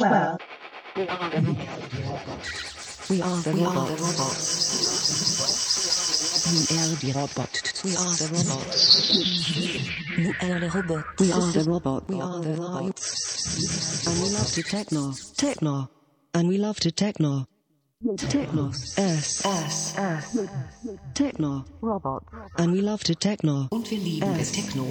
12. We are the robots. We are the robots. Nous er die Robot. We are the robots. Nous er the robot. We are the robots. We are the robots. And we love to techno. Techno. And we love to techno. Techno. S. S. S. Techno. Robot. And we love to techno. Und wir lieben es Techno.